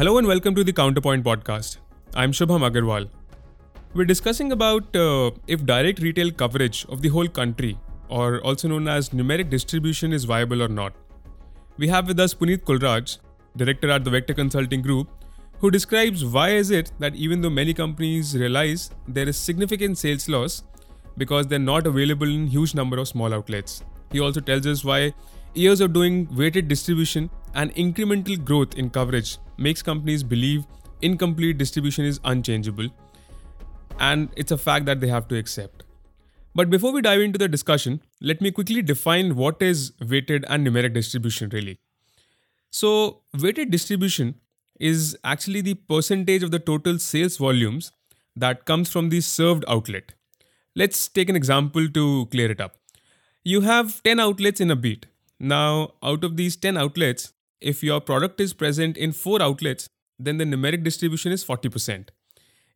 Hello and welcome to the Counterpoint podcast. I'm Shubham Agarwal. We're discussing about uh, if direct retail coverage of the whole country, or also known as numeric distribution, is viable or not. We have with us Puneet Kulraj, director at the Vector Consulting Group, who describes why is it that even though many companies realize there is significant sales loss because they're not available in huge number of small outlets. He also tells us why years of doing weighted distribution and incremental growth in coverage makes companies believe incomplete distribution is unchangeable and it's a fact that they have to accept. But before we dive into the discussion, let me quickly define what is weighted and numeric distribution really. So, weighted distribution is actually the percentage of the total sales volumes that comes from the served outlet. Let's take an example to clear it up. You have 10 outlets in a beat. Now, out of these 10 outlets, if your product is present in 4 outlets, then the numeric distribution is 40%.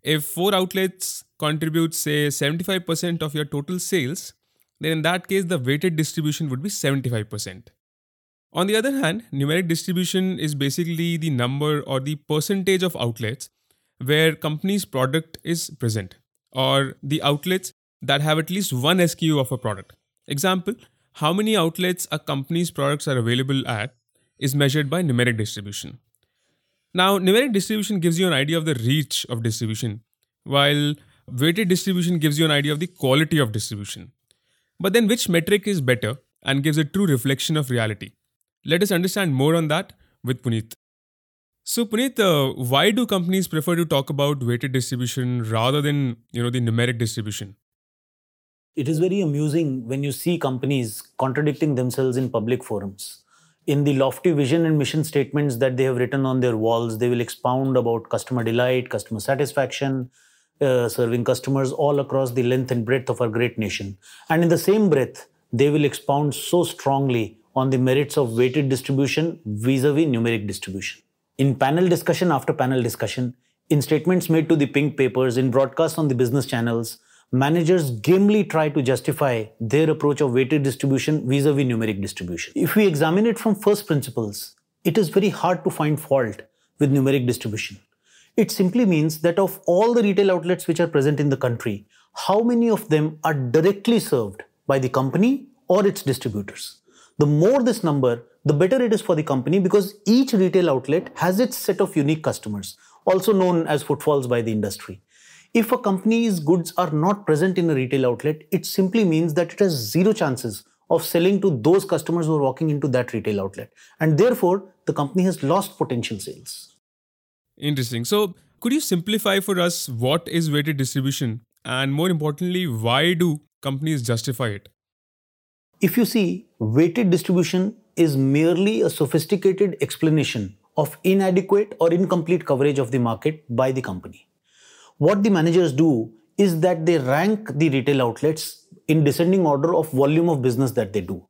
If 4 outlets contribute, say, 75% of your total sales, then in that case, the weighted distribution would be 75%. On the other hand, numeric distribution is basically the number or the percentage of outlets where company's product is present or the outlets that have at least one SKU of a product. Example, how many outlets a company's products are available at is measured by numeric distribution. Now, numeric distribution gives you an idea of the reach of distribution, while weighted distribution gives you an idea of the quality of distribution. But then, which metric is better and gives a true reflection of reality? Let us understand more on that with Puneet. So, Puneet, uh, why do companies prefer to talk about weighted distribution rather than you know the numeric distribution? It is very amusing when you see companies contradicting themselves in public forums. In the lofty vision and mission statements that they have written on their walls, they will expound about customer delight, customer satisfaction, uh, serving customers all across the length and breadth of our great nation. And in the same breath, they will expound so strongly on the merits of weighted distribution vis-a-vis numeric distribution. In panel discussion after panel discussion, in statements made to the pink papers, in broadcasts on the business channels, managers gamely try to justify their approach of weighted distribution vis-a-vis numeric distribution. If we examine it from first principles, it is very hard to find fault with numeric distribution. It simply means that of all the retail outlets which are present in the country, how many of them are directly served by the company or its distributors? The more this number, the better it is for the company because each retail outlet has its set of unique customers, also known as footfalls by the industry. If a company's goods are not present in a retail outlet, it simply means that it has zero chances of selling to those customers who are walking into that retail outlet. And therefore, the company has lost potential sales. Interesting. So, could you simplify for us what is weighted distribution and more importantly, why do companies justify it? If you see, weighted distribution is merely a sophisticated explanation of inadequate or incomplete coverage of the market by the company. What the managers do is that they rank the retail outlets in descending order of volume of business that they do.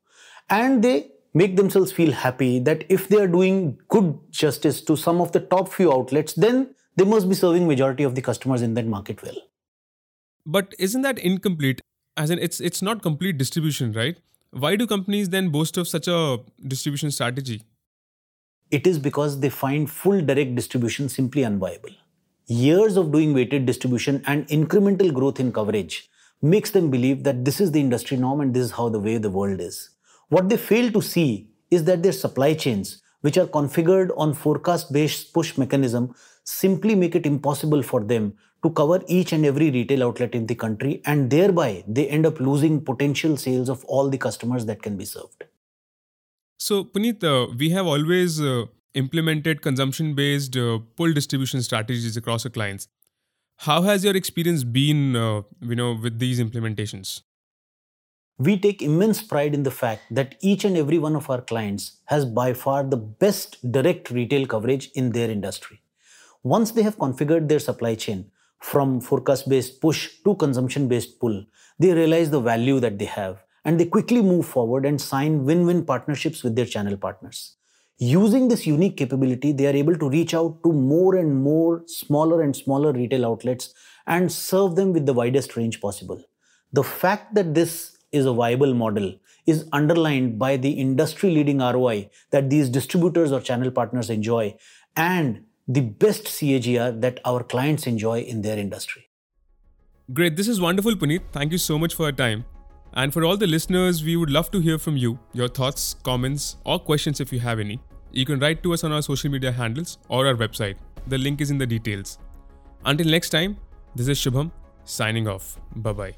And they make themselves feel happy that if they are doing good justice to some of the top few outlets, then they must be serving majority of the customers in that market well. But isn't that incomplete? As in, it's it's not complete distribution, right? Why do companies then boast of such a distribution strategy? It is because they find full direct distribution simply unviable. Years of doing weighted distribution and incremental growth in coverage makes them believe that this is the industry norm and this is how the way the world is. What they fail to see is that their supply chains, which are configured on forecast based push mechanism, simply make it impossible for them to cover each and every retail outlet in the country and thereby they end up losing potential sales of all the customers that can be served. So, Puneet, uh, we have always uh, implemented consumption based uh, pull distribution strategies across our clients. How has your experience been, uh, you know, with these implementations? We take immense pride in the fact that each and every one of our clients has by far the best direct retail coverage in their industry. Once they have configured their supply chain from forecast based push to consumption based pull, they realize the value that they have and they quickly move forward and sign win win partnerships with their channel partners. Using this unique capability, they are able to reach out to more and more smaller and smaller retail outlets and serve them with the widest range possible. The fact that this is a viable model is underlined by the industry leading ROI that these distributors or channel partners enjoy and the best CAGR that our clients enjoy in their industry. Great. This is wonderful, Puneet. Thank you so much for your time. And for all the listeners, we would love to hear from you, your thoughts, comments, or questions if you have any. You can write to us on our social media handles or our website. The link is in the details. Until next time, this is Shubham signing off. Bye bye.